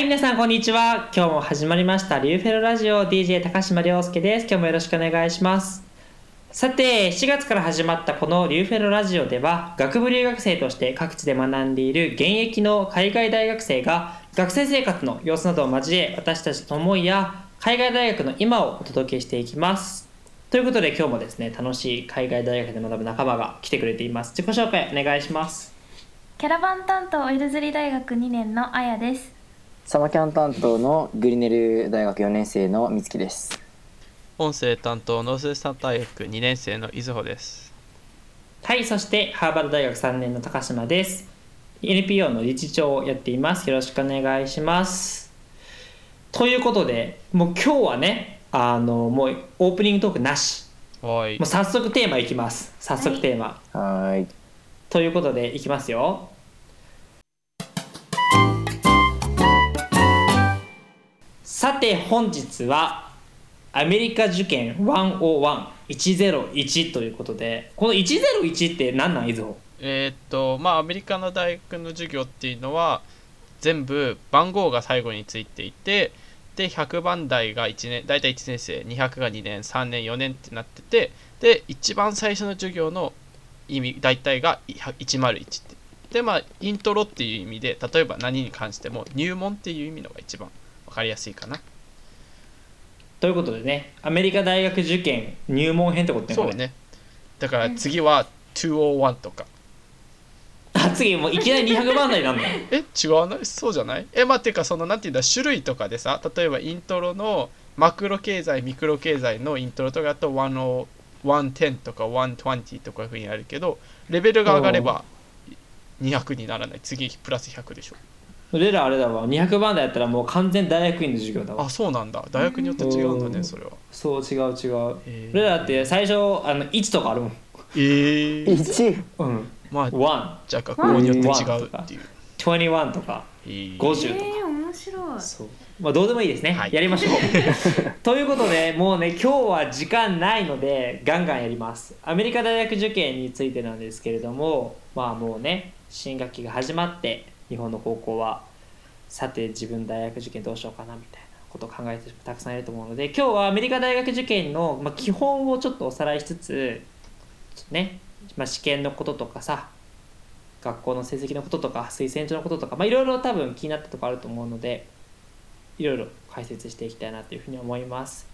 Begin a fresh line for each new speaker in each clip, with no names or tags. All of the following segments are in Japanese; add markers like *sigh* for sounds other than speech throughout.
い、皆さんこんにちは。今日も始まりました、リューフェロラジオ DJ 高島亮介です。今日もよろしくお願いします。さて、7月から始まったこのリューフェロラジオでは、学部留学生として各地で学んでいる現役の海外大学生が、学生生活の様子などを交え、私たちの思いや海外大学の今をお届けしていきます。ということで今日もですね、楽しい海外大学で学ぶ仲間が来てくれています。自己紹介お願いします。
キャラバン担当オイルズリ大学2年のあやです。
サマキャン担当のグリネル大学4年生のみつきです。
音声担当ノーススタン大学2年生の伊豆穂です。
はい、そしてハーバード大学3年の高島です。NPO の理事長をやっています。よろしくお願いします。ということで、もう今日はね、あのもうオープニングトークなし。
はい
もう。早速テーマいきます。早速テーマ。
はーい。
ということでいきますよ。さて本日はアメリカ受験101-101ということでこの101って何なんいず
えっとまあアメリカの大学の授業っていうのは全部番号が最後についていてで100番台が1年大体1年生200が2年3年4年ってなっててで一番最初の授業の意味大体が101って。でまあイントロっていう意味で例えば何に関しても入門っていう意味のが一番。わかりやすいかな。
ということでねアメリカ大学受験入門編ってことね
そうね。だから次は201とか。
あ次もういきなり200番台になるの *laughs*
え違わない？そうじゃない？えまあていうかそのなんていうんだ？種類とかでさ例えばイントロのマクロ経済ミクロ経済のイントロとかだと10 110とか120とかいうふうにあるけどレベルが上がれば200にならない。次プラス100でしょ
俺らあれだわ。200番台やったらもう完全大学院の授業だわ。
あそうなんだ。大学によって違うんだ
うん。
ねそれは。
そう違う違う。
へー。
俺らだって最初あの1とかあるもん。
えー、
1
うん。
まあ
1
じゃあ学校によって違うっていう。
21とか
えー。
50とか、
えー、面白い。
そう。まあどうでもいいですね、
はい。
やりましょう。*laughs* ということでもうね今日は時間ないのでガンガンやります。アメリカ大学受験についてなんですけれどもまあもうね新学期が始まって日本の高校はさて自分大学受験どうしようかなみたいなことを考えてる人もたくさんいると思うので今日はアメリカ大学受験の、ま、基本をちょっとおさらいしつつね、まあ、試験のこととかさ学校の成績のこととか推薦状のこととかまあいろいろ多分気になったとこあると思うのでいろいろ解説していきたいなというふうに思います。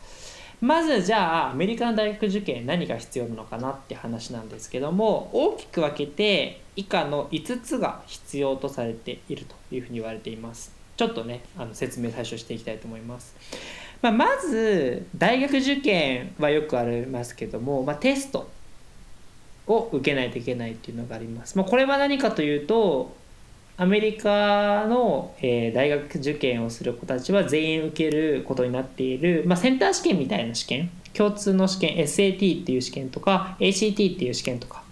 まずじゃあアメリカの大学受験何が必要なのかなって話なんですけども大きく分けて以下の5つが必要とされているというふうに言われています。ちょっとねあの説明最初していきたいと思います、まあ、まず大学受験はよくありますけども、まあ、テストを受けないといけないっていうのがあります、まあ、これは何かというとアメリカの、えー大学受験をする子たちは全員受けることになっている、まあ、センター試験みたいな試験共通の試験 SAT っていう試験とか ACT っていう試験とか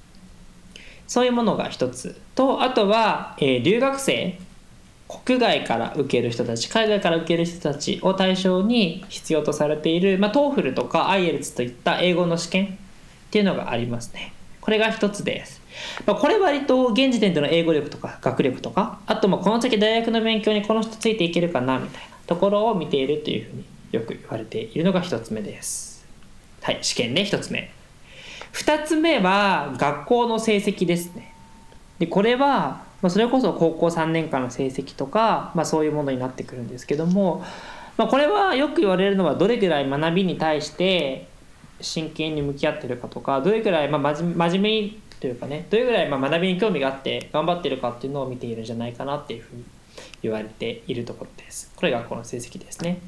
そういうものが一つ。とあとは、えー留学生国外から受ける人たち海外から受ける人たちを対象に必要とされている、まあ、TOEFL とか IELTS といった英語の試験っていうのがありますね。これが一つです。まあ、これ割と現時点での英語力とか学力とかあとまあこの先大学の勉強にこの人ついていけるかなみたいなところを見ているというふうによく言われているのが一つ目です。はい試験ね一つ目。二つ目は学校の成績ですね。でこれはまあそれこそ高校3年間の成績とか、まあ、そういうものになってくるんですけども、まあ、これはよく言われるのはどれぐらい学びに対して真剣に向き合ってるかとかどれぐらいまあ真面目にというかねどれぐらいま学びに興味があって頑張ってるかっていうのを見ているんじゃないかなっていうふうに言われているところです。これがこの成績ですね。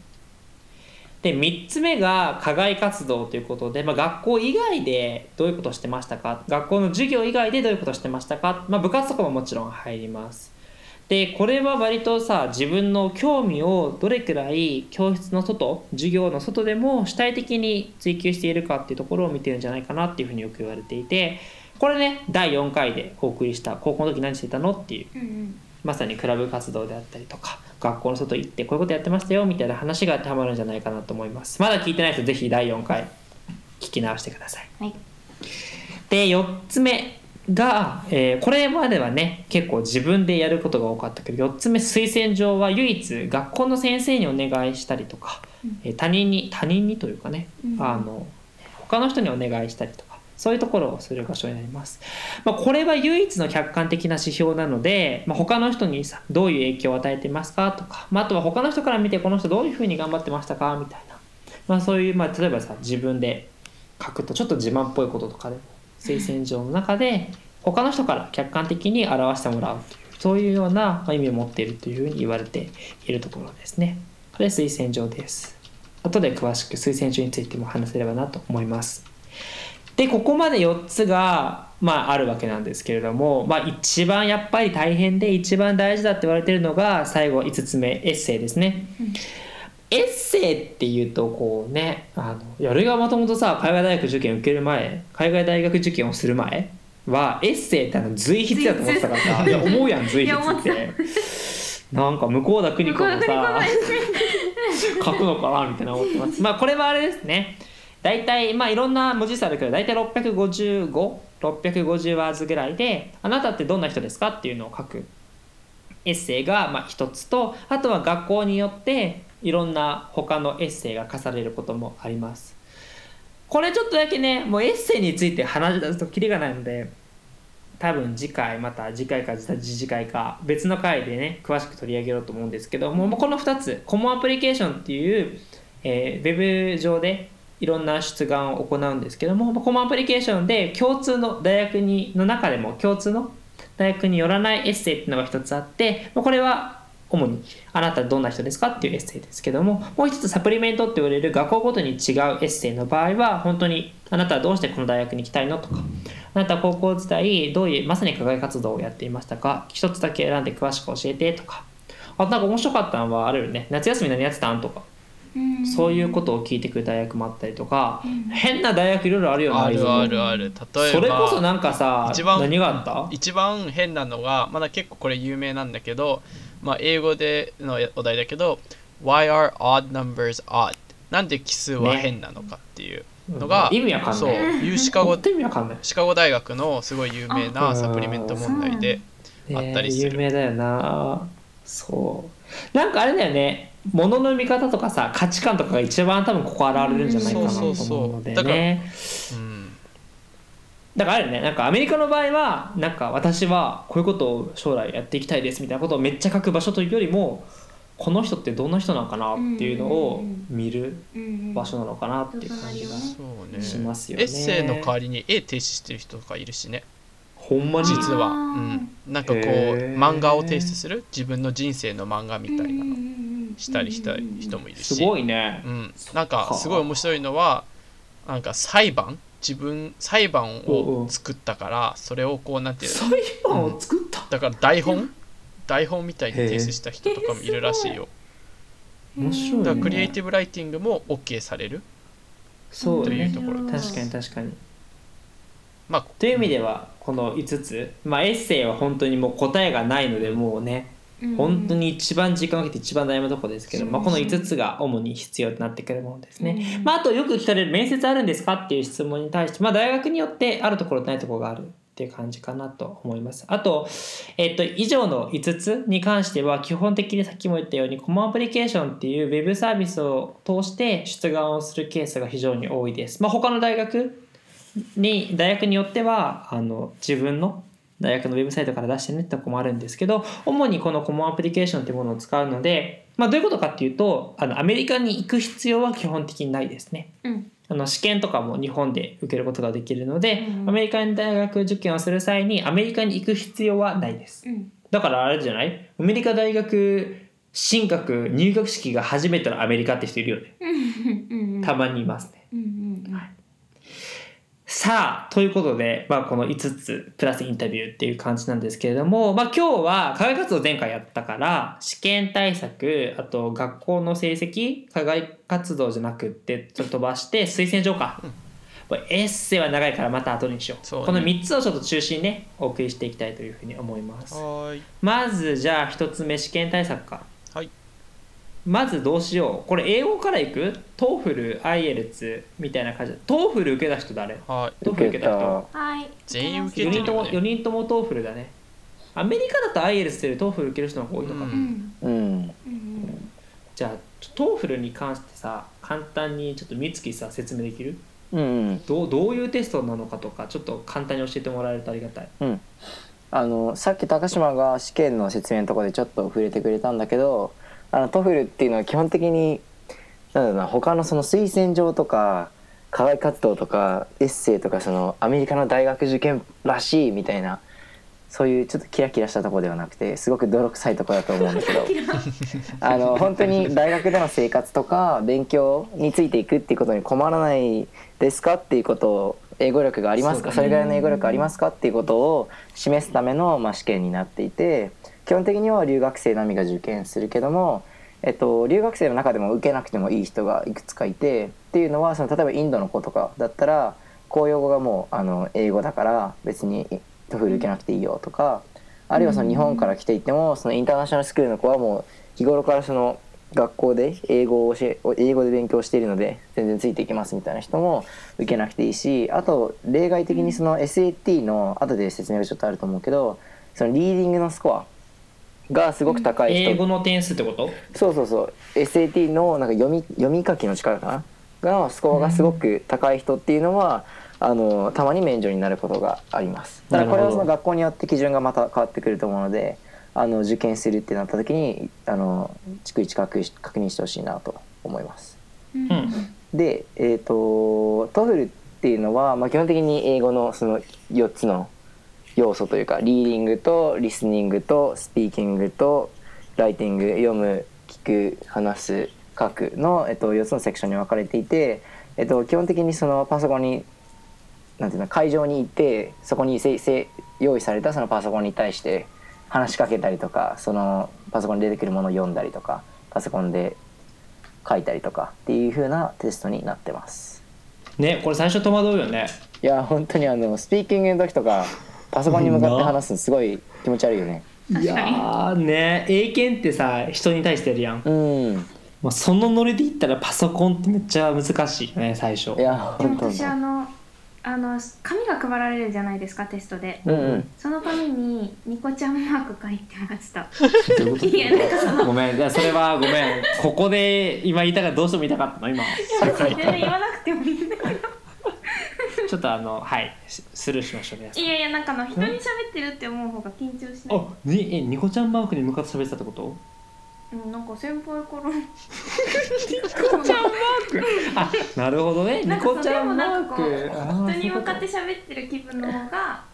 で3つ目が課外活動ということで、まあ、学校以外でどういうことをしてましたか？学校の授業以外でどういうことをしてましたか、まあ、部活とかももちろん入ります。でこれは割とさ自分の興味をどれくらい教室の外授業の外でも主体的に追求しているかっていうところを見てるんじゃないかなっていうふうによく言われていてこれね第4回でお送りした高校の時何してたのっていう。
うんうん。
まさにクラブ活動であったりとか学校の外行ってこういうことやってましたよみたいな話が当てはまるんじゃないかなと思います。まだ聞いてない人ぜひ第4回聞き直してください。
はい。
で4つ目が、えーこれまではね結構自分でやることが多かったけど4つ目推薦状は唯一学校の先生にお願いしたりとか、えー他人に他人にというかね、
うん。
あの他の人にお願いしたりとかそういうところをする場所になります。まあ、これは唯一の客観的な指標なので、まあ、他の人にさどういう影響を与えてますか？とか、まあ、あとは他の人から見てこの人どういうふうに頑張ってましたか？みたいな、まあ、そういう、まあ、例えばさ自分で書くとちょっと自慢っぽいこととかでも推薦状の中で他の人から客観的に表してもらうというそういうような意味を持っているというふうに言われているところですね。これ推薦状です。後で詳しく推薦状についても話せればなと思います。でここまで4つが、まあ、あるわけなんですけれども、まあ、一番やっぱり大変で一番大事だって言われてるのが最後5つ目エッセイですね。エッセイっていうとこうねあのいや俺がもともとさ海外大学受験受ける前海外大学受験をする前はエッセイってあの随筆だと思ってたからさいや思うやん *laughs* 随筆って。なんか向こうだ国子もさ *laughs* 書くのかなみたいな思ってます。まあこれはあれですね。大体まあいろんな文字数あるけど大体655650ワーズぐらいであなたってどんな人ですかっていうのを書くエッセイがまあ一つとあとは学校によっていろんな他のエッセイが課されることもあります。これちょっとだけねもうエッセイについて話し出すとキリがないので多分次回また次回か次次回か別の回でね詳しく取り上げようと思うんですけどもうこの2つコモアプリケーションっていう、えーウェブ上でいろんな出願を行うんですけどもまあコモンアプリケーションで共通の大学にの中でも共通の大学によらないエッセイっていうのが一つあってこれは主にあなたどんな人ですかっていうエッセイですけどももう一つサプリメントって言われる学校ごとに違うエッセイの場合は本当にあなたはどうしてこの大学に行きたいのとかあなたは高校時代どういうまさに課外活動をやっていましたか一つだけ選んで詳しく教えてとかあとなんか面白かったのはあるよね夏休み何やってたんとか。そういうことを聞いてくる大学もあったりとか変な大学いろいろあるよね。
あるあるある。例えば
それこそなんかさ
一番
何があった？
一番変なのがまだ結構これ有名なんだけど、まあ、英語でのお題だけど Why are odd numbers odd? なんで奇数は変なのかっていうのが、
意味わかん
そう
ない。
いうシカゴ
本当に意味わかんない。
シカゴ大学のすごい有名なサプリメント問題であったりする。
ね有名だよな。そう。なんかあれだよね物の見方とかさ価値観とかが一番多分ここ現れるんじゃないかなと思うので
だから
ね
うん。
だからあるよねなんかアメリカの場合はなんか私はこういうことを将来やっていきたいですみたいなことをめっちゃ書く場所というよりもこの人ってどんな人なのかなっていうのを見る場所なのかなっていう感じがしますよね。
エッセイの代わりに絵提出してる人とかいるしね。
ほんまに？
実は、うん、なんかこう漫画を提出する？自分の人生の漫画みたいなのしたりした人もいるし。
すごいね。
うん、なんかすごい面白いのはなんか裁判？自分裁判を作ったからそれをこうなんていうの？
裁判を作った？
だから台本？台本みたいに提出した人とかもいるらしいよ。
面白いね。
だからクリエイティブライティングも OK される？とい
そうね。
うところ
確かに確かに。
まあ
という意味ではこの5つ、まあ、エッセイは本当にもう答えがないのでもうね本当に一番時間をかけて一番悩むところですけど、まあ、この5つが主に必要となってくるものですね。まあ、あとよく聞かれる面接あるんですかっていう質問に対して、まあ、大学によってあるところとないところがあるっていう感じかなと思います。あと、えっと、以上の5つに関しては基本的にさっきも言ったようにコモンアプリケーションっていうウェブサービスを通して出願をするケースが非常に多いです。まあ、他の大学に大学によってはあの自分の大学のウェブサイトから出してねってとこもあるんですけど主にこのコモンアプリケーションっていうものを使うので、まあ、どういうことかっていうとあのアメリカに行く必要は基本的にないですね。
うん
あの試験とかも日本で受けることができるので、
うん
アメリカに大学受験をする際にアメリカに行く必要はないです。
うん
だからあれじゃない？アメリカ大学進学入学式が初めてのアメリカって人いるよね。
うん
たまにいますね。
うんうん
さあということで、まあ、この5つプラスインタビューっていう感じなんですけれども、まあ、今日は課外活動前回やったから試験対策あと学校の成績課外活動じゃなくってちょっと飛ばして推薦状か、これエッセイは長いからまた後にしよう。
ね。
この3つをちょっと中心にねお送りしていきたいというふうに思います。まずじゃあ1つ目試験対策か。
はい
まずどうしよう。これ英語からいく？ TOEFL IELTS みたいな感じ。 TOEFL 受けた人誰？
はい。
TOEFL 受けた人。
はい。
全員受け
4人とも4
てるよね
人とも TOEFL だね。アメリカだと IELTS って TOEFL 受ける人の方が多いのか。な、
う
うん。ん
うん。
うん。
じゃあ TOEFL に関してさ簡単にちょっと美月さ説明できる？
うん。うん
どうどういうテストなのかとかちょっと簡単に教えてもらえるとありがたい。
あのさっき高島が試験の説明のところでちょっと触れてくれたんだけどあの TOEFL っていうのは基本的になんだろうな他のその推薦状とか課外活動とかエッセイとかそのアメリカの大学受験らしいみたいなそういうちょっとキラキラしたところではなくてすごく泥臭いところだと思うんだけどあの本当に大学での生活とか勉強についていくっていうことに困らないですかっていうことを英語力がありますか
そ
れぐらいの英語力ありますかっていうことを示すための、まあ、試験になっていて基本的には留学生並みが受験するけども、えっと、留学生の中でも受けなくてもいい人がいくつかいてっていうのはその例えばインドの子とかだったら公用語がもうあの英語だから別に TOEFL 受けなくていいよとかあるいはその日本から来ていてもそのインターナショナルスクールの子はもう日頃からその学校で英語を教え英語で勉強しているので全然ついていきますみたいな人も受けなくていいしあと例外的にその SAT の後で説明がちょっとあると思うけどそのリーディングのスコアがすごく高い人、
英語の点数ってこと？
そうそうそう。SAT のなんか読み読み書きの力かな？がスコアがすごく高い人っていうのは、あのたまに免除になることがあります。ただこれはその学校によって基準がまた変わってくると思うのであの受験するってなった時にあの逐一確認確認してほしいなと思います。
うん。
うん
でえっ、と TOEFL っていうのは、まあ、基本的に英語のその4つの要素というかリーディングとリスニングとスピーキングとライティング読む聞く話す書くの、えっと、4つのセクションに分かれていて、えっと、基本的にそのパソコンになんていうの会場に行ってそこにせせ用意されたそのパソコンに対して話しかけたりとかそのパソコンに出てくるものを読んだりとかパソコンで書いたりとかっていう風なテストになってます。
ねこれ最初戸惑うよね。
いや本当にあのスピーキングの時とかパソコンに向かって話すのすごい気持ち悪いよね。
いやーね英検ってさ人に対してやるやん。
うん。
もうそのノリで言ったらパソコンってめっちゃ難しいよね最初。
いや
でも私あのあの紙が配られるじゃないですかテストで。
うんうん。
その紙にニコちゃんマーク書いてました。
ごめん。いやそれはごめん。ここで今言いたかったどうしても言いたかったの今。
全然言わなくてもいいんだけど
ちょっとあのはいススルーしましょう皆さん。
いやいやなんかあの人に喋ってるって思う方が緊張しない？
あにえニコちゃんマークに向かって喋ってたってこと？
うんなんか先輩から。
あなるほどね。ニコちゃんマーク。
人に向かって喋ってる気分の方が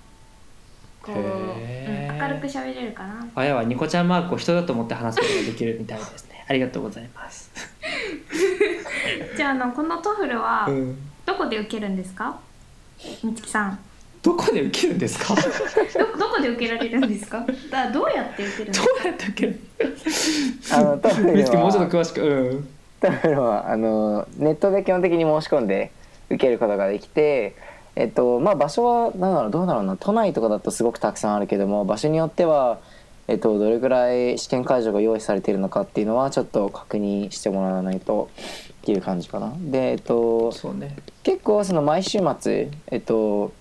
こう、うん、明るく喋れるかな。
あやはニコちゃんマークを人だと思って話すことができるみたいですね。ありがとうございます、*laughs*
じゃああのこの TOEFL は
うん、
どこで受けるんですか？みつきさん。
どこで受けるんですか？どう
どどこで受けられるんですか？だどうやって受けるんですか？
やって受ける？
あの TOEFL
みつきもうちょっと
は
詳しくうん。
TOEFL はあのネットで基本的に申し込んで受けることができてえっとまあ場所はなんだろうどうだろうな。都内とかだとすごくたくさんあるけども場所によってはえっと、どれぐらい試験会場が用意されているのかっていうのはちょっと確認してもらわないとっていう感じかな。で、えっと、
ね。
結構その毎週末、えっと、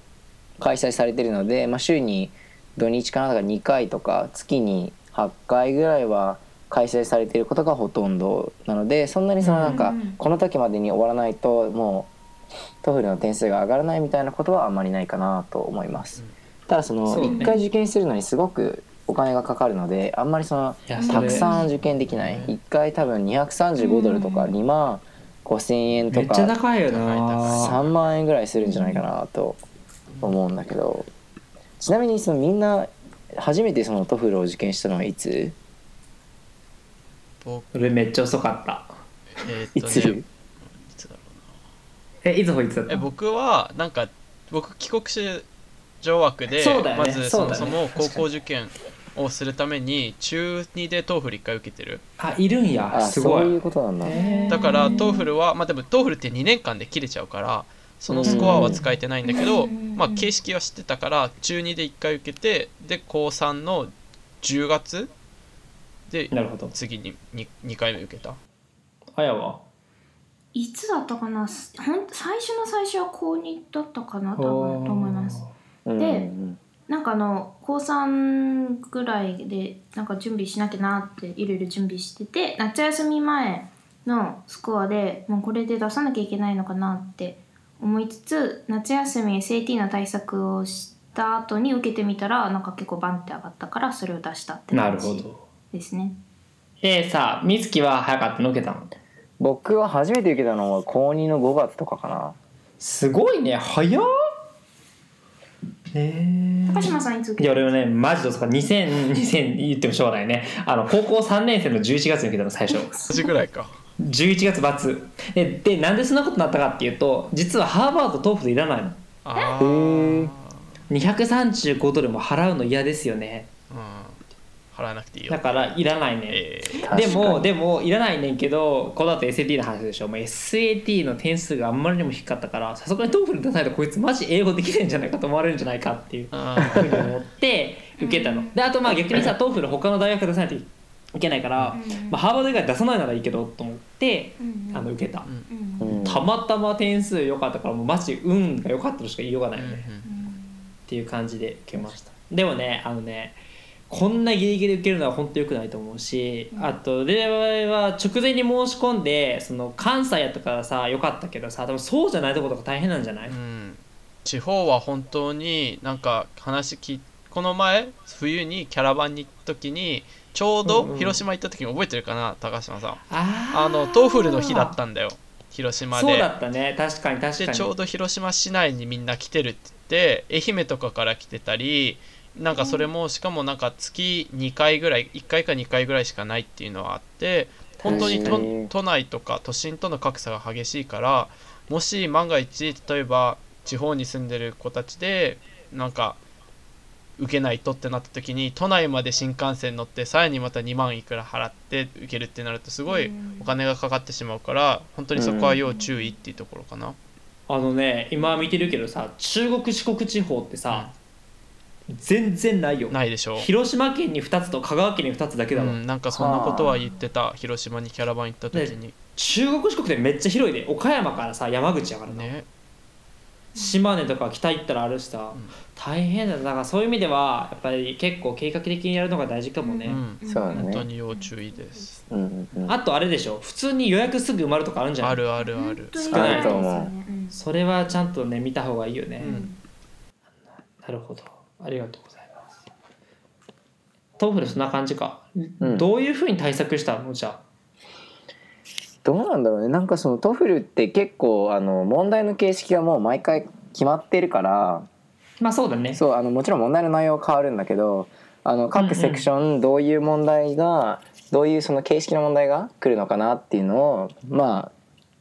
開催されてるので、まあ、週に土日かなだから2回とか月に8回ぐらいは開催されていることがほとんどなのでそんなにそのなんかこの時までに終わらないともう TOEFL の点数が上がらないみたいなことはあんまりないかなと思います。ただその
そうね。
1回受験するのにすごくお金がかかるのであんまりそのたくさん受験できない。1回多分235ドルとか2万5,000円と
めっちゃ
か
高いよ
高い
な。
3万円ぐらいするんじゃないかなと思うんだけど。ちなみにそのみんな初めてその TOEFL を受験したのはいつ？
僕。
俺めっちゃ遅かった。
え
いつ
ーっとね。いつ？だろう
えいつほいつだった？
え僕はなんか僕帰国子女枠で、
そうだよね。
まず
そ
そうもそも高校受験をするために中2で TOEFL 1回受けてる。
あいるんや。
あ
すごい。
そういうことなんだ、
だから TOEFL はまあでも TOEFL って2年間で切れちゃうからそのスコアは使えてないんだけど、
うん。
まあ形式は知ってたから中2で1回受けてで高3の10月で
なるほど。
次に 2, 2回目受けた。
あやは？い
つだったかな？すほん最初の最初は高2だったかな多分と思います。
うん
で
うん
なんかあの高3ぐらいでなんか準備しなきゃなっていろいろ準備してて夏休み前のスコアでもうこれで出さなきゃいけないのかなって思いつつ夏休み SAT の対策をした後に受けてみたらなんか結構バンって上がったからそれを出したって
な
感じ
るほど。
ですね。
えー、さあ美月は早かったの受けたの
僕は初めて受けたのは高2の5月とかかな。
すごいね早っ。え
高島さんいつ受
いや俺はねマジでか。2000 2000言ってもしょうがないね。あの高校3年生の11月に受けたの最初。
同じぐらいか。
11月末。ででなんでそんなことになったかっていうと実はハーバード TOEFL いらないの。
あ
へー
ー
235ドルも払うの嫌ですよね。
うん払わなくていいよ。
だからいらないね、
えー
で
確かに。
もでもいらないねんけどこの後 SAT の話でしょ。もう SAT の点数があんまりにも低かったからさすがに TOEFL 出さないとこいつマジ英語できないんじゃないかと思われるんじゃないかっていう
あ
ふうに思って受けたの。であとまあ逆にさ TOEFL 他の大学出さないといけないから、まあ、ハーバード以外出さないならいいけどと思って
うん。
あの受けた、
うん。
うん
うん
たまたま点数良かったからもうマジ運が良かったとしか言いようがないよね、っていう感じで受けました。でもねあのねこんなギリギリ受けるのは本当良くないと思うし、あと例は直前に申し込んでその関西やったからさ良かったけどさ多分そうじゃないところとか大変なんじゃない、
うん。地方は本当になんか話聞いこの前冬にキャラバンに行った時にちょう
うんうん。
ど広島行った時に覚えてるかな高島さん。
あ
の TOEFL の日だったんだよ。広島で。
そうだったね。確かに確かに。
でちょうど広島市内にみんな来てるって言って愛媛とかから来てたりなんかそれもしかもなんか月2回ぐらい1回か2回ぐらいしかないっていうのはあって本当に都内とか都心との格差が激しいからもし万が一例えば地方に住んでる子たちでなんか受けないとってなった時に都内まで新幹線乗ってさらにまた2万いくら払って受けるってなるとすごいお金がかかってしまうから本当にそこは要注意っていうところかな。
あのね今見てるけどさ中国四国地方ってさ、全然ないよ。
ないでしょ。う。
広島県に2つと香川県に2つだけだわ、
うん、なんかそんなことは言ってた。広島にキャラバン行った時に。
中国四国ってめっちゃ広いで岡山からさ山口やからな、
ね。
島根とか北行ったらあるしさ、
ん。
大変だよ。だからそういう意味ではやっぱり結構計画的にやるのが大事かもね、
うん。
そうだ
本当
ね
に要注意です。
うんうん
あとあれでしょ。普通に予約すぐ埋まるとかあるんじゃない？
あるあるある。
少ない
あると思う。
それはちゃんとね見た方がいいよね、
うん。
なるほどありがとうございます。 TOEFL そんな感じか、
うん。
どういうふうに対策したの？じゃあ。
どうなんだろうね。なんかその TOEFL って結構あの問題の形式がもう毎回決まってるから。
まあそうだね。
そうあのもちろん問題の内容は変わるんだけどあの各セクションどういう問題がどういうその形式の問題が来るのかなっていうのをまあ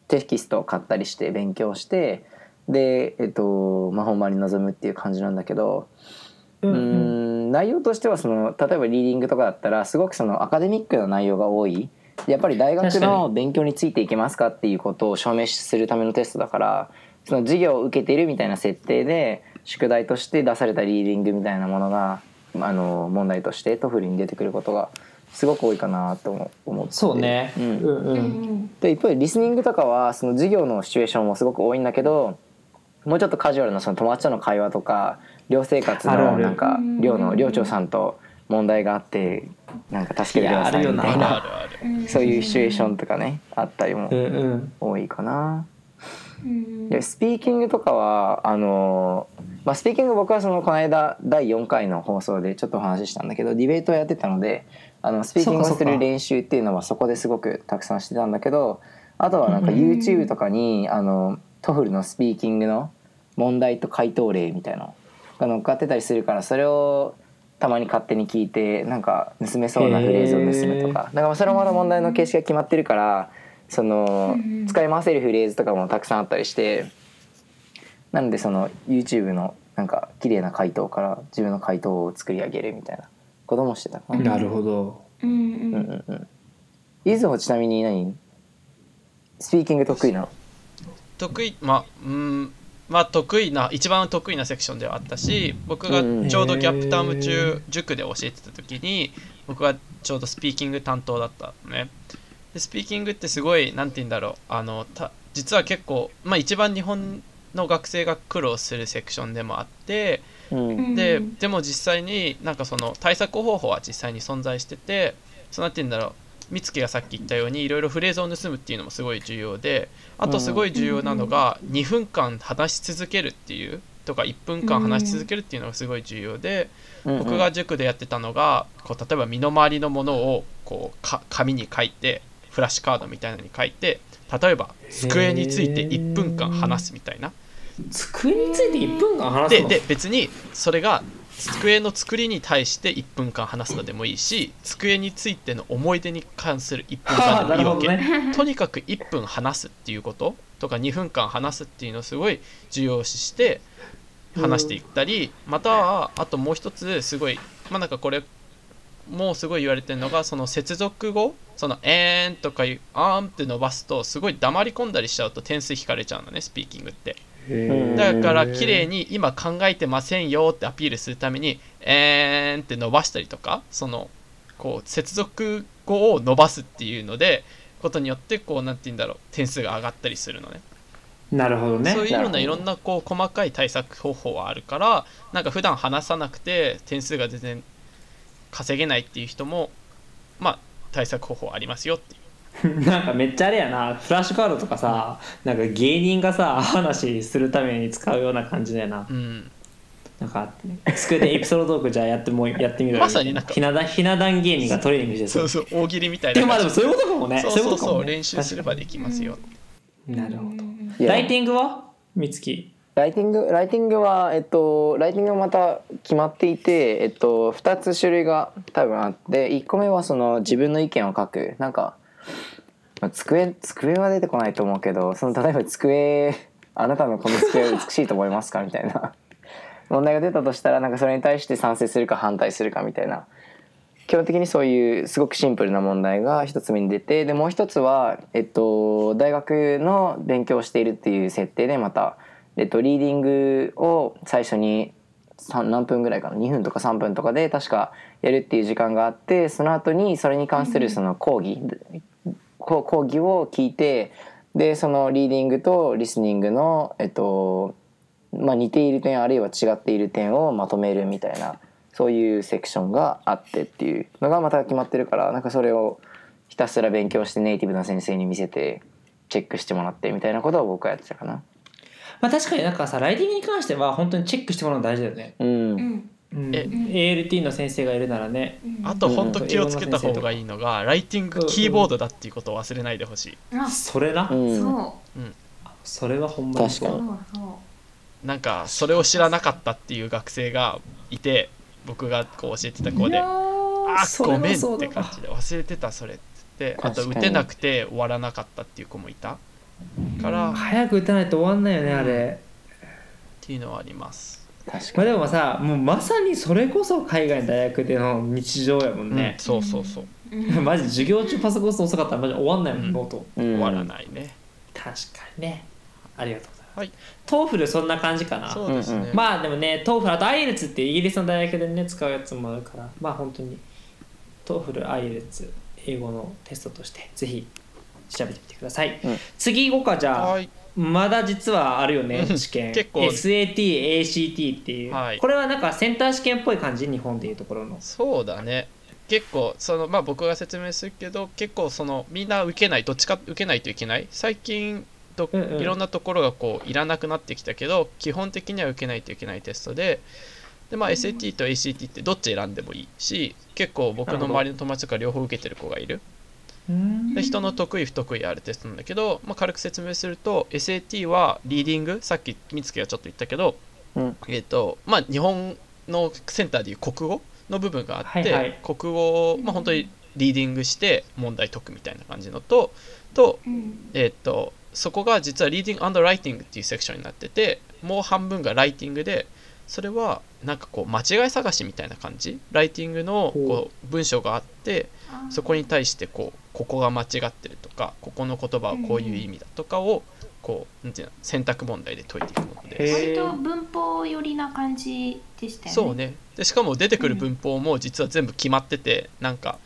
テキストを買ったりして勉強してで、えっとまあ、本番に臨むっていう感じなんだけど
う
ん内容としてはその例えばリーディングとかだったらすごくそのアカデミックな内容が多い。やっぱり大学の勉強についていけますかっていうことを証明するためのテストだからその授業を受けているみたいな設定で宿題として出されたリーディングみたいなものがあの問題として TOEFL に出てくることがすごく多いかなと思思って
そうね、
うん
うん。うん
うん。
で一方でリスニングとかはその授業のシチュエーションもすごく多いんだけどもうちょっとカジュアルなその友達との会話とか寮生活のなんか
うん。
寮の寮長さんと問題があってなんか助けてくださいみたいな。そういうシチュエーションとかねあったりも多いかな。
うん。
でスピーキングとかはあのまあ、スピーキング僕はそのこの間第4回の放送でちょっとお話ししたんだけどディベートをやってたのであのスピーキングをする練習っていうのはそこですごくたくさんしてたんだけどあとはなんか
うん。
YouTube とかにあの TOEFL のスピーキングの問題と回答例みたいなのが乗っかってたりするからそれをたまに勝手に聞いてなんか盗めそうなフレーズを盗むとか。だからそれもまだ問題の形式が決まってるからその
うん
使い回せるフレーズとかもたくさんあったりしてなのでその YouTube のなんか綺麗な回答から自分の回答を作り上げるみたいなこともしてたかな。
なるほど。
うん
うん。うんうん。いずほちなみに何？スピーキング得意なの？
得意？まあうんまあ得意な一番得意なセクションではあったし僕がちょうどギャップターム
へ
中
ー。
塾で教えてた時に僕がちょうどスピーキング担当だったのね。でスピーキングってすごいなんて言うんだろうあのた実は結構まあ一番日本の学生が苦労するセクションでもあって
うん。
ででも実際になんかその対策方法は実際に存在しててそうなんて言うんだろう美月がさっき言ったようにいろいろフレーズを盗むっていうのもすごい重要であとすごい重要なのが2分間話し続けるっていうとか1分間話し続けるっていうのがすごい重要で僕が塾でやってたのがこう例えば身の回りのものをこうか紙に書いてフラッシュカードみたいなのに書いて例えば机について1分間話すみたいな。
机について1分間話すの？
でで別にそれが机の作りに対して1分間話すのでもいいし机についての思い出に関する1分
はあ
間でもいいわけ、*laughs*
ね
とにかく1分話すっていうこととか2分間話すっていうのをすごい重要視して話していったり、またはあともう一つすごいまあなんかこれもうすごい言われてるのがその接続語その「えーん」とかいう「あーん」って伸ばすとすごい黙り込んだりしちゃうと点数引かれちゃうのねスピーキングって。だから綺麗に今考えてませんよってアピールするために「えーん」って伸ばしたりとかそのこう接続語を伸ばすっていうのでことによってこうなんて言うんだろう点数が上がったりするのね。
なるほどね。
そういうようないろんなこう細かい対策方法はあるからなんか普段話さなくて点数が全然稼げないっていう人もまあ対策方法ありますよっていう *laughs*
なんかめっちゃあれやな。フラッシュカードとかさなんか芸人がさ話するために使うような感じだよな。
うん。
なんか机でエピソードトークじゃあやってもう *laughs* やってみろよ
まさになんか
ひな壇ひな壇芸人がトレーニングして
そう。そう大喜利みたいな。
でもまあでもそういうことかもね
そうそう
いことかもね。
そう練習すればできますよ。
なるほど。ライティングは？みつき。
ライティングライティングはえっとライティングはまた決まっていてえっと2つ種類が多分あって1個目はその自分の意見を書く。なんか、まあ、机机は出てこないと思うけどその例えば机あなたのこの机は美しいと思いますか？みたいな。問題が出たとしたらなんかそれに対して賛成するか反対するかみたいな。基本的にそういうすごくシンプルな問題が一つ目に出てでもう一つは、えっと、大学の勉強をしているっていう設定でまた、えっと、リーディングを最初に何分ぐらいかな？2分とか3分とかで確かやるっていう時間があってその後にそれに関するその講義、こ講義を聞いてでそのリーディングとリスニングの、えっとまあ、似ている点あるいは違っている点をまとめるみたいなそういうセクションがあってっていうのがまた決まってるからなんかそれをひたすら勉強してネイティブな先生に見せてチェックしてもらってみたいなことを僕はやってたかな。
まあ確かになんかさライティングに関しては本当にチェックしてもらうの大事だよね、
うん。
うん
うん、
え
ALT の先生がいるならね。
あと本当気をつけた方がいいのがライティングキーボードだっていうことを忘れないでほしい。
あ
それな、
うん。
そう
それはほんまに
確かに。
なんかそれを知らなかったっていう学生がいて僕がこう教えてた子で「あごめん」って感じで「忘れてたそれ」って言ってあと打てなくて終わらなかったっていう子もいたから。っ
早く打たないと終わんないよねあれ、
ていうのはあります
確かに。
まあでもさもうまさにそれこそ海外の大学での日常やもん
うん。
ね、
そうそうそう。
うん。
マジ授業中パソコン遅かったらマジ終わんないもん、
うん。
ノート
うん
終わらないね。
確かにね。ありがとうございます、
はい。
TOEFL そんな感じかな。
そうですね、
うんうん。
まあでもね TOEFL あと IELTS っていうイギリスの大学でね使うやつもあるからまあ本当に TOEFL IELTS 英語のテストとしてぜひ調べてみてください、
うん。
次行こうかじゃあ、
はい
まだ実はあるよね
うん。
試験。
結構。
SATACT っていう、
はい。
これはなんかセンター試験っぽい感じ日本でいうところの。
そうだね。結構そのまあ僕が説明するけど結構そのみんな受けないどっちか受けないといけない。最近と
うんうん。
いろんなところがこういらなくなってきたけど基本的には受けないといけないテストででまあ SAT と ACT ってどっち選んでもいいし結構僕の周りの友達とか両方受けてる子がいるで人の得意不得意あるテストなんだけど、まあ、軽く説明すると SAT はリーディング？さっき美月がちょっと言ったけど、
うん。
えっ、とまあ日本のセンターでいう国語？の部分があって、
はいはい。
国語を、まあ、本当にリーディングして問題解くみたいな感じのとと,、
うん。
えっとそこが実はリーディングライティングっていうセクションになっててもう半分がライティングでそれはなんかこう間違い探しみたいな感じ？ライティングのこう文章があってそこに対してこうここが間違ってるとかここの言葉はこういう意味だとかをこうなんていうの選択問題で解いていくもの
へ
で
割と文法寄りな感じでしたよね。
そうね。でしかも出てくる文法も実は全部決まってて、なんか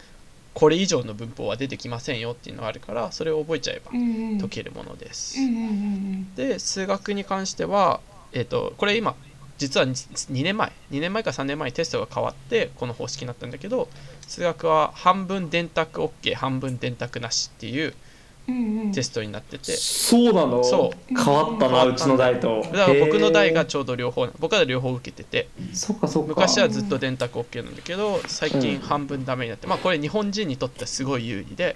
これ以上の文法は出てきませんよっていうのがあるからそれを覚えちゃえば解けるものです。
うんうんうん
で数学に関しては、えー、とこれ今実は 2, 年前2年前か3年前にテストが変わってこの方式になったんだけど数学は半分電卓 OK 半分電卓なしっていう
うんうん。うん
テストになってて。
そうなの？
そ
変わったなうちの代と。
だから僕の代が
へ
ちょうど両方僕は両方受けてて。
ーそっかそっか。
昔はずっと電卓 OK なんだけど最近
うん
半分ダメになってまあこれ日本人にとってはすごい有利で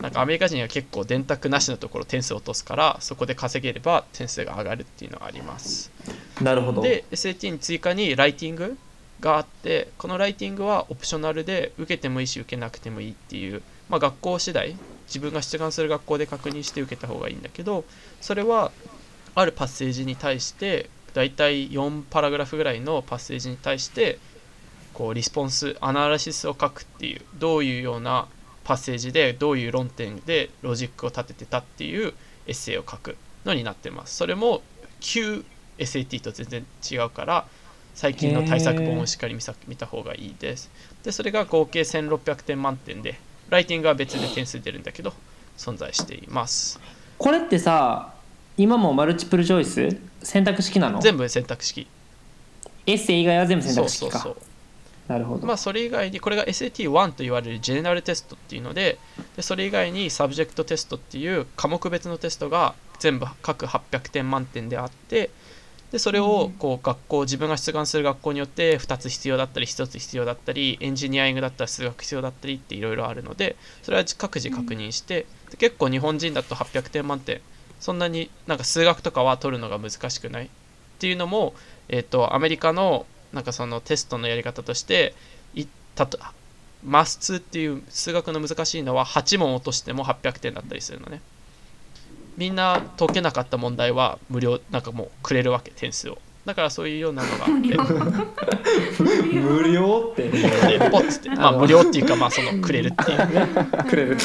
なんかアメリカ人は結構電卓なしのところ点数を落とすからそこで稼げれば点数が上がるっていうのがあります。
なるほど。
で SAT に追加にライティングがあってこのライティングはオプショナルで受けてもいいし受けなくてもいいっていう、まあ、学校次第自分が出願する学校で確認して受けた方がいいんだけどそれはあるパッセージに対してだいたい4パラグラフぐらいのパッセージに対してこうリスポンスアナラシスを書くっていうどういうようなパッセージでどういう論点でロジックを立ててたっていうエッセイを書くのになってます。それも旧 SAT と全然違うから最近の対策本をしっかり見さ見た方がいいです。でそれが合計1600点満点でライティングは別で点数出るんだけど存在しています。
これってさ今も multiple choice？選択式なの？
全部選択式。
エッセイ以外は全部選
そう
択式か。
そうそう
なるほど、
まあそれ以外にこれが SAT1 と言われる general test っていうのででそれ以外に subject test っていう科目別のテストが全部各800点満点であってでそれをこう学校自分が出願する学校によって2つ必要だったり1つ必要だったりエンジニアリングだったら数学必要だったりっていろいろあるのでそれは各自確認してで結構日本人だと800点満点。そんなになんか数学とかは取るのが難しくない。っていうのも、えっとアメリカのなんかそのテストのやり方としていたとマス2っていう数学の難しいのは8問落としても800点だったりするのね。みんな解けなかった問題は無料なんかもうくれるわけ点数を。だからそういうようなのが *laughs* あって *laughs*
無料って
でポッつってまあ無料っていうかまあそのくれるっていう *laughs*
くれる。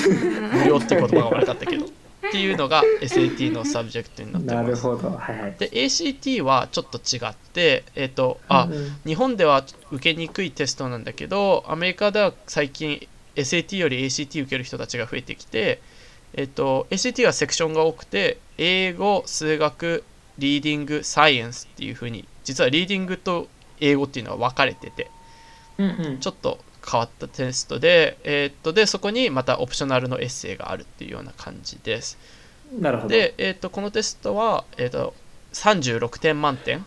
無料っていう言葉が悪かったけどっていうのが SAT のサブジェクトになって
な
ます。
るほど。はいはい。
で ACT はちょっと違ってえっ、とあ、
うん
日本では受けにくいテストなんだけどアメリカでは最近 SAT より ACT 受ける人たちが増えてきて、えっと、ACT はセクションが多くて英語数学リーディングサイエンスっていう風に実はリーディングと英語っていうのは分かれてて
うんうん。
ちょっと変わったテストで,、えっとでそこにまたオプショナルのエッセイがあるっていうような感じです。
なるほど。
で、えー、とこのテストは、えー、と36点満点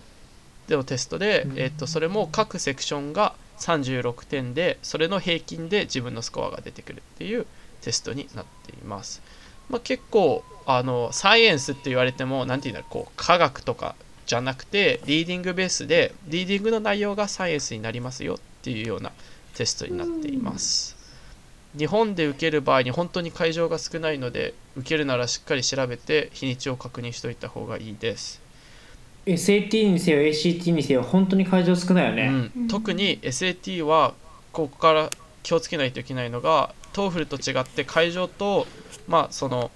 でのテストで、
うん。
えー、とそれも各セクションが36点でそれの平均で自分のスコアが出てくるっていうテストになっています、まあ、結構あのサイエンスって言われても何て言うんだろうこう科学とかじゃなくてリーディングベースでリーディングの内容がサイエンスになりますよっていうようなテストになっています、日本で受ける場合に本当に会場が少ないので受けるならしっかり調べて日にちを確認しておいた方がいいです、
SAT にせよ ACT にせよ本当に会場少ないよね、
うん、特に SAT はここから気をつけないといけないのが TOEFL と違って会場とまあその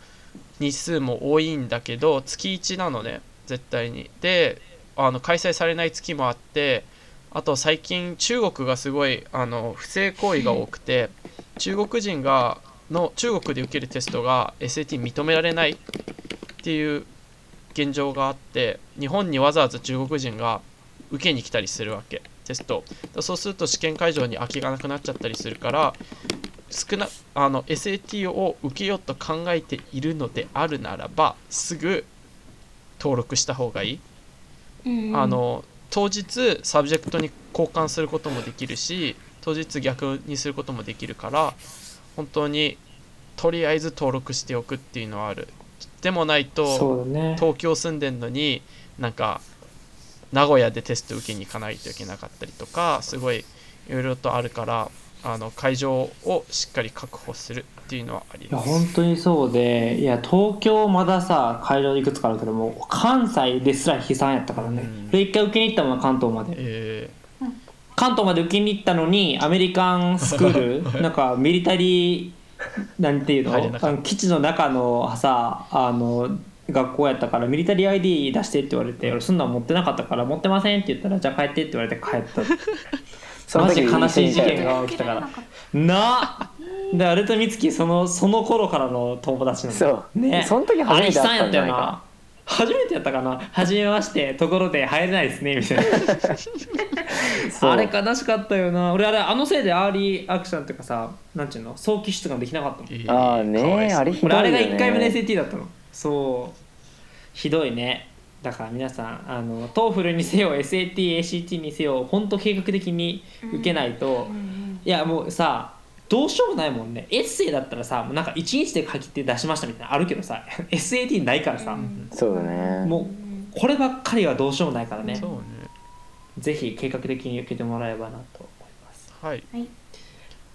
日数も多いんだけど月1なのね絶対に。であの開催されない月もあってあと最近中国がすごいあの不正行為が多くて中国人がの中国で受けるテストが SAT 認められないっていう現状があって日本にわざわざ中国人が受けに来たりするわけテスト。だそうすると試験会場に空きがなくなっちゃったりするから少なあの SAT を受けようと考えているのであるならばすぐ登録した方がいい、
うん。
あの当日 subject に交換することもできるし当日逆にすることもできるから本当にとりあえず登録しておくっていうのはある。でもないと
ね。
東京住んでんのになんか名古屋でテスト受けに行かないといけなかったりとかすごいいろいろとあるからあの会場をしっかり確保するっていうのはあり
いや
ます。
本当にそうでいや東京まださ会場いくつかあるけども関西ですら悲惨やったからね、
うん。
で一回受けに行ったもん関東まで。
え
関東まで受けに行ったのにアメリカンスクール *laughs* なんかミリタリーなんていうの？あの基地の中のさあの学校やったからミリタリー ID 出してって言われて俺そんなん持ってなかったから持ってませんって言ったらじゃあ帰ってって言われて帰った。*laughs*
その時
マジ悲しい事件
に
が起きたから。なであれと美月そのその頃からの友達なんだ。
そう。
ね。
その時初めて会ったんじゃないか。
あれ悲惨やったよな。初めてやったかな。初めましてところで入れないですねみたいな。*laughs* あれ悲しかったよな。俺あれあのせいでアーリーアクションっていうかさなんちゅうの？早期出願できなかったもん。
えー
ああねあれひどいよね。
俺あれが1回目の SAT だったの。そう。ひどいね。だから皆さんあのトーフルにせよ SATACT にせよ本当計画的に受けないと、いやもうさどうしようもないもんね。エッセイだったらさもうなんか1日で書いて出しましたみたいなのあるけどさ *laughs* SAT ないからさ、
うん。
そうだね。
もうこればっかりはどうしようもないからね。
そうね。
ぜひ計画的に受けてもらえばなと思います。
はい。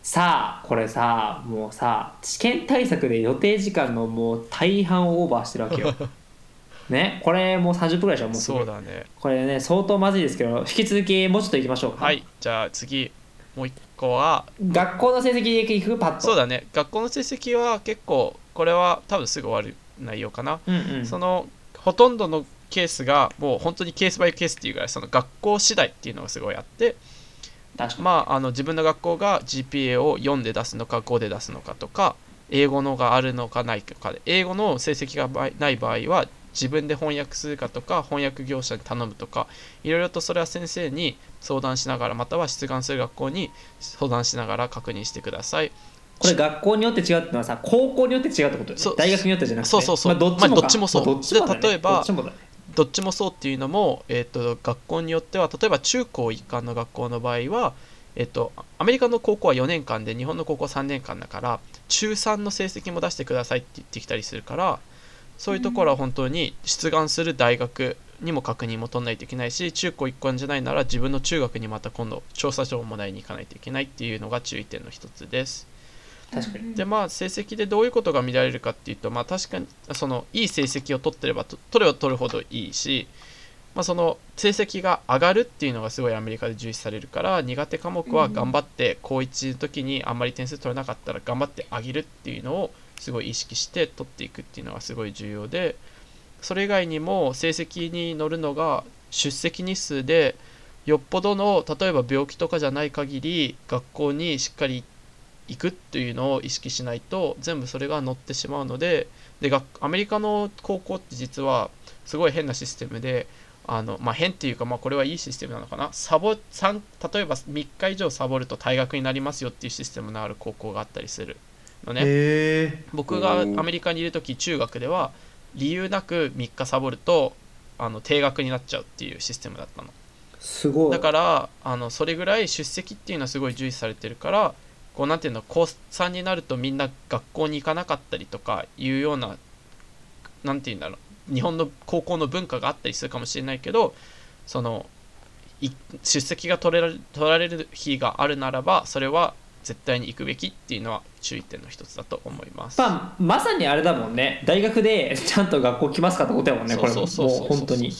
さあこれさもうさ試験対策で予定時間のもう大半をオーバーしてるわけよ。*laughs* ねこれもう30分ぐらいでしょもう
そうだね。
これね相当まずいですけど引き続きもうちょっといきましょうか。
はい。じゃあ次もう一個は
学校の成績でいくパッと。
そうだね。学校の成績は結構これは多分すぐ終わる内容かな、
うんうん。
そのほとんどのケースがもう本当にケースバイケースっていうぐらいその学校次第っていうのがすごいあって。まああの自分の学校が GPA を4で出すのか5で出すのかとか英語のがあるのかないかで英語の成績がない場合は自分で翻訳するかとか翻訳業者に頼むとかいろいろとそれは先生に相談しながらまたは出願する学校に相談しながら確認してください。
これ学校によって違うってのはさ高校によって違うってことよね。
そう
大学によってじゃなくて。
そうそうそう。
まあ、どっちもか。
まあどっちもそう。
まあね。
で例えば
どっちも
そうっていうのも、えー、と学校によっては例えば中高一貫の学校の場合は、えー、とアメリカの高校は4年間で日本の高校は3年間だから中3の成績も出してくださいって言ってきたりするからそういうところは本当に出願する大学にも確認も取らないといけないし中高一貫じゃないなら自分の中学にまた今度調査書をもらいに行かないといけないっていうのが注意点の一つです。
確かに
でまあ成績でどういうことが見られるかっていうとまあ確かにそのいい成績を取ってればと取れば取るほどいいし、まあ、その成績が上がるっていうのがすごいアメリカで重視されるから苦手科目は頑張って高1の時にあんまり点数取れなかったら頑張ってあげるっていうのをすごい意識して取っていくっていうのがすごい重要でそれ以外にも成績に乗るのが出席日数でよっぽどの例えば病気とかじゃない限り学校にしっかり行くっていうのを意識しないと全部それが載ってしまうのでで学アメリカの高校って実はすごい変なシステムであの、まあ、変っていうか、まあ、これはいいシステムなのかな。サボ3例えば3日以上サボると退学になりますよっていうシステムのある高校があったりするのね。僕がアメリカにいる時中学では理由なく3日サボるとあの定額になっちゃうっていうシステムだったの。
すごい。
だからあのそれぐらい出席っていうのはすごい重視されてるからこうなんていうの高3になるとみんな学校に行かなかったりとかいうようななんていうんだろう日本の高校の文化があったりするかもしれないけどそのい出席が取れられ取られる日があるならばそれは絶対に行くべきっていうのは注意点の一つだと思います。
まあ、まさにあれだもんね。大学で *laughs* ちゃんと学校来ますかってことやもんねこれも。
そう
本当に。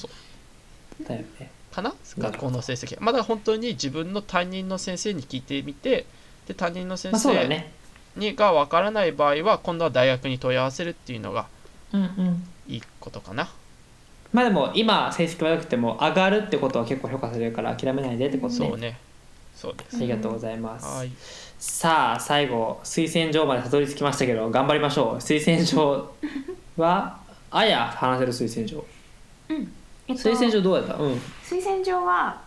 だよね。
かな？学校の成績まだ本当に自分の担任の先生に聞いてみてで担任の先生
ね。
にが分からない場合は今度は大学に問い合わせるっていうのが
うんうん。
いいことかな。
まあでも今成績悪くても上がるってことは結構評価されるから諦めないでってことね。
そうね。そうです
ありがとうございます、
はい
さあ最後推薦状までたどり着きましたけど頑張りましょう。推薦状はあや話せる推薦状。
えっと
推薦状どうやった？うん。
推薦状は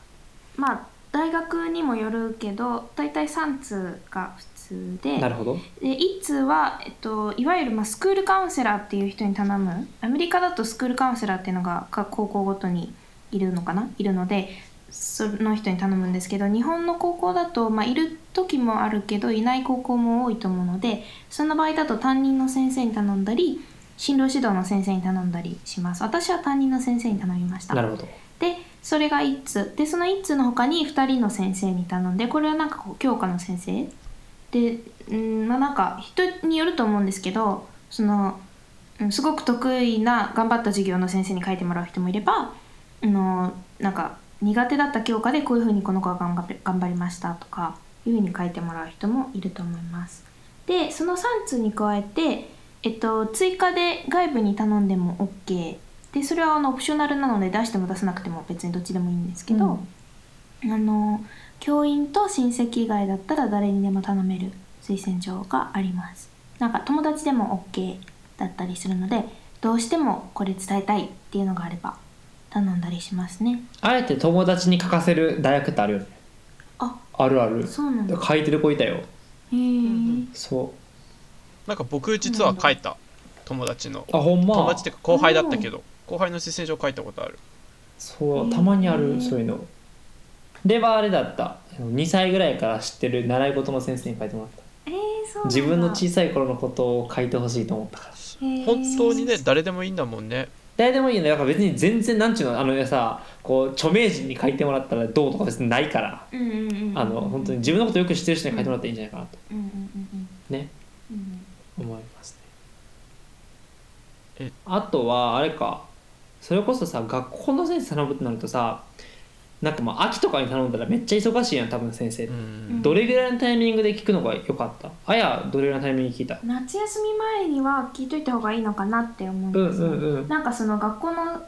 まあ大学にもよるけど大体3通が普通で
なるほど。
で1通は、えっと、いわゆる、まあ、スクールカウンセラーっていう人に頼む。アメリカだとスクールカウンセラーっていうのが各高校ごとにいるのかな？いるのでその人に頼むんですけど日本の高校だと、まあ、いる時もあるけどいない高校も多いと思うのでその場合だと担任の先生に頼んだり進路指導の先生に頼んだりします。私は担任の先生に頼みました。
なるほど。
でそれが1通でその1通の他に2人の先生に頼んでこれはなんかこう教科の先生？でうんまあなんか人によると思うんですけどそのうんすごく得意な頑張った授業の先生に書いてもらう人もいればあのなんか苦手だった教科でこういうふうにこの子は頑張りましたとかいうふうに書いてもらう人もいると思います。でその3通に加えてえっと、追加で外部に頼んでも OK でそれはあのオプショナルなので出しても出さなくても別にどっちでもいいんですけど、あの教員と親戚以外だったら誰にでも頼める推薦状があります。なんか友達でも OK だったりするのでどうしてもこれ伝えたいっていうのがあれば頼んだりしますね。
あえて友達に書かせる大学ってあるよね。
あ
あるある。
そうなんだ。
書いてる子いたよ。
へえ
そ
なんか僕実は書いた友達の。
うあほんま？
友達っていうか後輩だったけど後輩の推薦状書いたことある。
そうたまにあるそういうの。ではあれだった。2歳ぐらいから知ってる習い事の先生に書いてもらった。
えー、そう
自分の小さい頃のことを書いてほしいと思ったから。
本当にね誰でもいいんだもんね
誰でもいいよねだから別に全然なんちゅうのあのさこう著名人に書いてもらったらどうとか別にないから。
うんうんうんうん。
あの本当に自分のことよく知ってる人に書いてもらったらいいんじゃないかなと。
うんうんうん
ね。
うん。
思いますね。
え
あとはあれか。それこそさ学校の先生頼むってなるとさなんかまあ秋とかに頼んだらめっちゃ忙しいやん多分先生。どれぐらいのタイミングで聞くのが良かった？あやどれぐらいのタイミングで聞いた？
夏休み前には聞いといた方がいいのかなって思
うん
うんですよ、
うんうん
なんかその学校の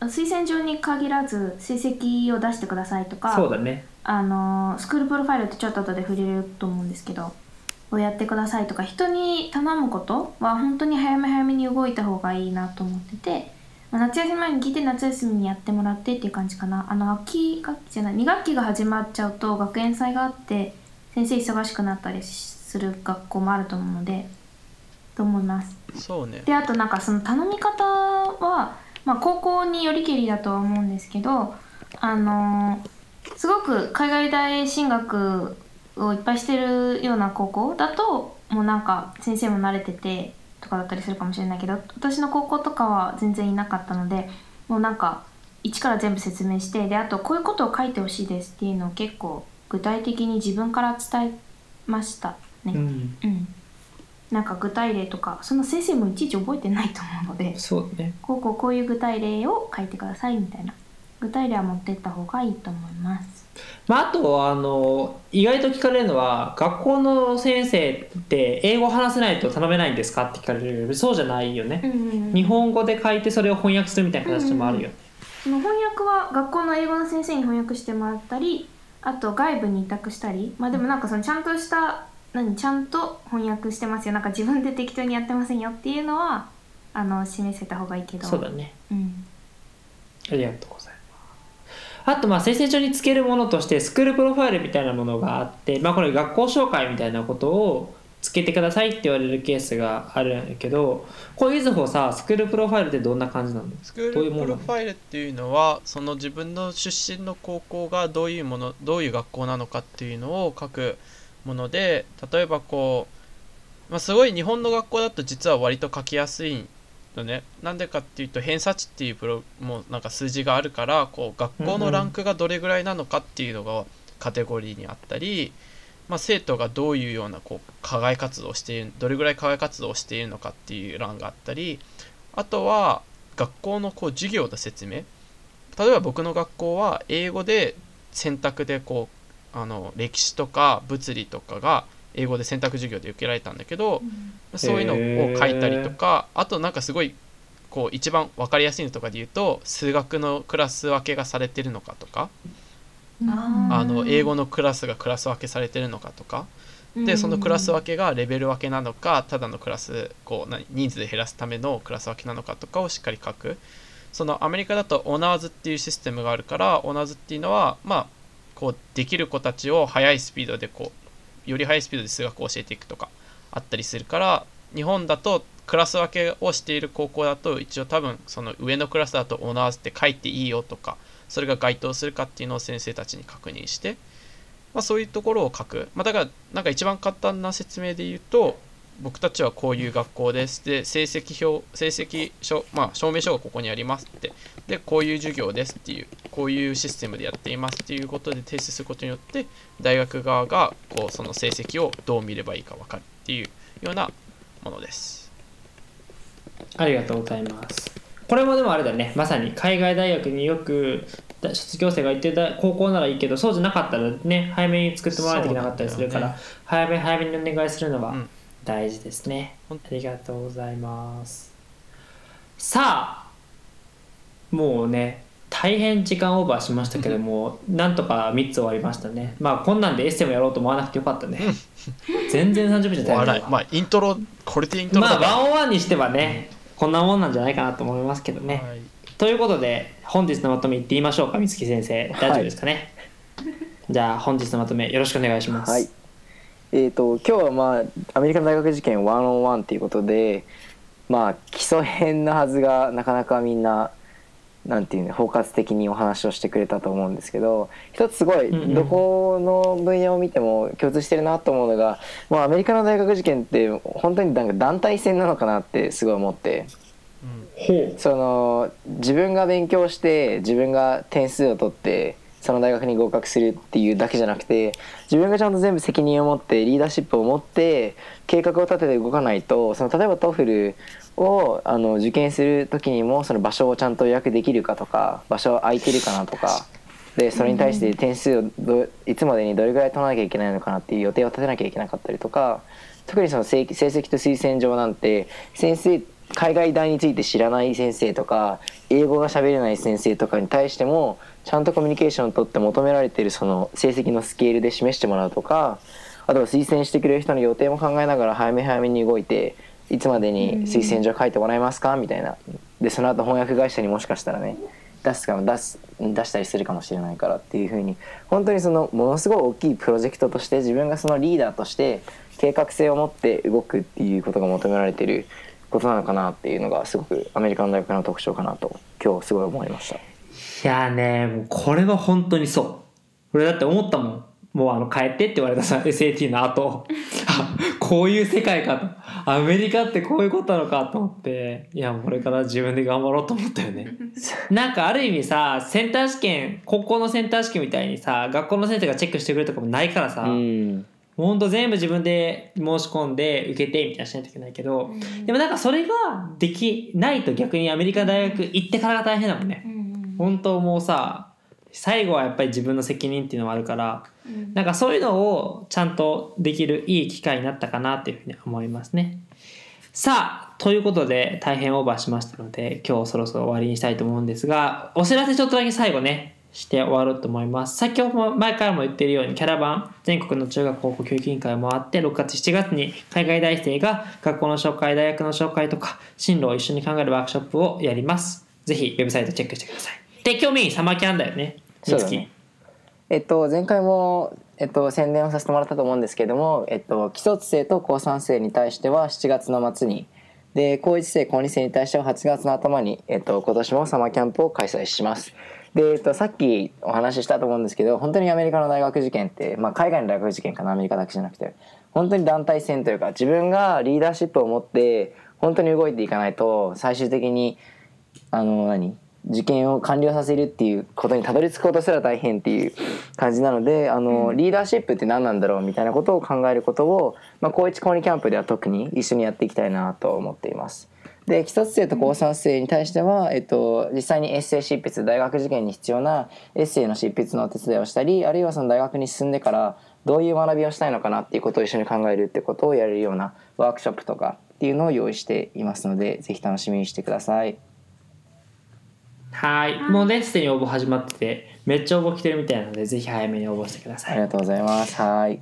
推薦状に限らず成績を出してくださいとか
そうだね。
あのスクールプロファイルってちょっと後で触れると思うんですけどをやってくださいとか人に頼むことは本当に早め早めに動いた方がいいなと思ってて、まあ夏休み前に聞いて夏休みにやってもらってっていう感じかな。あの秋学期じゃない2学期が始まっちゃうと学園祭があって先生忙しくなったりする学校もあると思うのでと思います。
そうね。
であとなんかその頼み方は、まあ、高校によりけりだとは思うんですけどあのーすごく海外大進学をいっぱいしてるような高校だともうなんか先生も慣れててとかだったりするかもしれないけど私の高校とかは全然いなかったのでもうなんか一から全部説明してであとこういうことを書いてほしいですっていうのを結構具体的に自分から伝えましたね。
うん
うん、なんか具体例とかその先生もいちいち覚えてないと思うので
そうだね
こうこうこういう具体例を書いてくださいみたいな具体例は持ってった方がいいと思います。
まあ、あとあの意外と聞かれるのは学校の先生って英語話せないと頼めないんですかって聞かれる。そうじゃないよね、日本語で書いてそれを翻訳するみたいな形もあるよね、
その翻訳は学校の英語の先生に翻訳してもらったりあと外部に委託したり。まあでもなんかそのちゃんとした何ちゃんと翻訳してますよ。なんか自分で適当にやってませんよっていうのはあの示せた方がいいけど。
そうだね。
うん。
ありがとうあとまあ推薦書につけるものとして school profile みたいなものがあって、まあ、これ学校紹介みたいなことをつけてくださいって言われるケースがあるんやけどこういうずほさ school profile ってどんな感じなの
school profile っていうのはその自分の出身の高校がどういうものどういう学校なのかっていうのを書くもので例えばこう、まあ、すごい日本の学校だと実は割と書きやすいのね。なんでかっていうと偏差値っていうプロもなんか数字があるからこう学校のランクがどれぐらいなのかっていうのがカテゴリーにあったり、まあ、生徒がどういうようなこう課外活動をしているどれぐらい課外活動をしているのかっていう欄があったりあとは学校のこう授業の説明。例えば僕の学校は英語で選択でこうあの歴史とか物理とかが英語で選択授業で受けられたんだけどそういうのを書いたりとかあとなんかすごいこう一番分かりやすいのとかで言うと数学のクラス分けがされてるのかとかあの英語のクラスがクラス分けされてるのかとか。でそのクラス分けがレベル分けなのかただのクラスこう何人数で減らすためのクラス分けなのかとかをしっかり書く。そのアメリカだとオナーズっていうシステムがあるからオナーズっていうのはまあこうできる子たちを速いスピードでこうより速いスピードで数学を教えていくとかあったりするから日本だとクラス分けをしている高校だと一応多分その上のクラスだとオナーズって書いていいよとかそれが該当するかっていうのを先生たちに確認してまあ、そういうところを書く、まあ、だからなんか一番簡単な説明で言うと僕たちはこういう学校です。で成績表成績書、まあ、証明書がここにありますってでこういう授業ですっていうこういうシステムでやっていますっていうことで提出することによって大学側がこうその成績をどう見ればいいか分かるっていうようなものです。
ありがとうございます。これもでもあれだね。まさに海外大学によくだ卒業生が行ってた高校ならいいけどそうじゃなかったらね早めに作ってもらわないといけなかったりするから、
そうなんだよ
早め早めにお願いするのは
うん。
大事ですね。
ほん
ありがとうございます。さあもうね大変時間オーバーしましたけどもなんとか3つ終わりましたね。まあこんなんでエッセイもやろうと思わなくてよかったね。全然30分じゃ足りないわ
笑い。まあイントロこれでイントロ
まあワンオンワンにしてはねこんなもんなんじゃないかなと思いますけどね、
はい。
ということで本日のまとめいってみましょうか美月先生。大丈夫ですかね、じゃあ本日のまとめよろしくお願いします。
はい。えー、と今日はまあアメリカの大学受験ワンオンワンっていうことでまあ基礎編のはずがなかなかみんななんていうの包括的にお話をしてくれたと思うんですけど一つすごい
うんうん
どこの分野を見ても共通してるなと思うのが、もうアメリカの大学受験って本当になんか団体戦なのかなってすごい思って。
ほ
その自分が勉強して自分が点数を取ってその大学に合格するっていうだけじゃなくて自分がちゃんと全部責任を持ってリーダーシップを持って計画を立てて動かないとその例えば TOEFL をあの受験する時にもその場所をちゃんと予約できるかとか場所空いてるかなとかでそれに対して点数をどいつまでにどれぐらい取らなきゃいけないのかなっていう予定を立てなきゃいけなかったりとか特にその成成績と推薦状なんて先生海外大について知らない先生とか英語が喋れない先生とかに対してもちゃんとコミュニケーションを取って求められているその成績のスケールで示してもらうとかあとは推薦してくれる人の予定も考えながら早め早めに動いていつまでに推薦状書いてもらえますか？みたいな。でその後翻訳会社にもしかしたらね出すかも出す出したりするかもしれないからっていうふうに本当にそのものすごい大きいプロジェクトとして自分がそのリーダーとして計画性を持って動くっていうことが求められていることなのかなっていうのがすごくアメリカの大学の特徴かなと今日すごい思いました。
いやーねもうこれは本当にそう。俺だって思ったもんもうあの帰ってって言われたさ SAT の後。あこういう世界かと。アメリカってこういうことなのかと思って。いやこれから自分で頑張ろうと思ったよね。*laughs* なんかある意味さセンター試験高校のセンター試験みたいにさ学校の先生がチェックしてくれるとかもないからさ、ほんと全部自分で申し込んで受けてみたいなしないといけないけど、でもなんかそれができないと逆にアメリカ大学行ってからが大変だもんね。本当もうさ最後はやっぱり自分の責任っていうのもあるからなんかそういうのをちゃんとできるいい機会になったかなっていうふうに思いますね。さあということで大変オーバーしましたので今日そろそろ終わりにしたいと思うんですがお知らせちょっとだけ最後ねして終わろうと思います。先ほども前からも言っているようにキャラバン全国の中学高校教育委員会もあって6月7月に海外大生が学校の紹介大学の紹介とか進路を一緒に考えるワークショップをやります。ぜひウェブサイトチェックしてください。で今日メインサマーキャンだよね。
そうだねえっと、前回も、えっと、宣伝をさせてもらったと思うんですけども、えっと、基礎生と高3生に対しては7月の末にで高1生高2生に対しては8月の頭に、えっと、今年もサマーキャンプを開催します。で、えっと、さっきお話ししたと思うんですけど本当にアメリカの大学受験って、まあ、海外の大学受験かなアメリカだけじゃなくて本当に団体戦というか自分がリーダーシップを持って本当に動いていかないと最終的にあの何？受験を完了させるっていうことにたどり着くことすら大変っていう感じなのであの、リーダーシップって何なんだろうみたいなことを考えることを、まあ、高1高2キャンプでは特に一緒にやっていきたいなと思っています。で基礎生と高3生に対しては、えっと、実際にエッセイ執筆大学受験に必要なエッセイの執筆のお手伝いをしたりあるいはその大学に進んでからどういう学びをしたいのかなっていうことを一緒に考えるってことをやれるようなワークショップとかっていうのを用意していますのでぜひ楽しみにしてください。
はい。もうねすでに応募始まっててめっちゃ応募来てるみたいなのでぜひ早めに応募してください。
ありがとうございます。はい。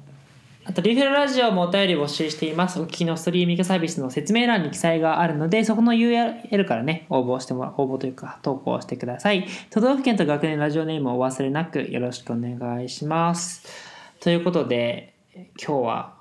あとリフェルラジオもお便り募集しています。お聞きのストリーミングサービスの説明欄に記載があるのでそこの URL からね応募してもら応募というか投稿してください。都道府県と学年ラジオネームをお忘れなくよろしくお願いします。ということで今日は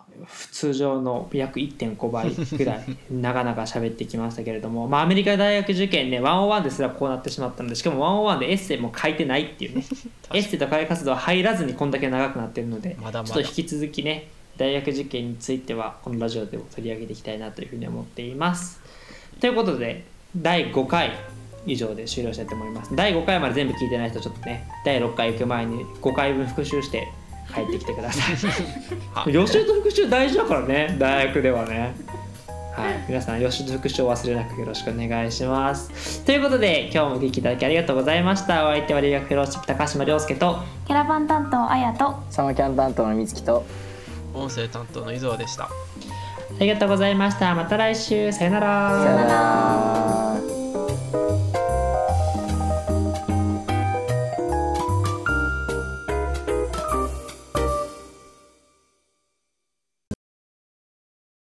通常の約1.5倍ぐらい長々喋ってきましたけれども、まあ、アメリカ大学受験ね101ですらこうなってしまったのでしかも101でエッセイも書いてないっていうね。*laughs* エッセイと課外活動は入らずにこんだけ長くなってるので
まだまだ。
ちょっと引き続きね大学受験についてはこのラジオでも取り上げていきたいなというふうに思っています。ということで第5回以上で終了したいと思います。第5回まで全部聞いてない人ちょっとね第6回行く前に5回分復習して帰ってきてください。*laughs* 予習と復習大事だからね。大学ではね。はい、皆さん予習と復習を忘れなくよろしくお願いします。ということで今日もお聞きいただきありがとうございました。お相手は留学フェローシップ高島亮介と
キャラバン担当あやと
サマキャン担当のみつきと
音声担当の伊沢でした
ありがとうございましたまた来週さよなら
さよなら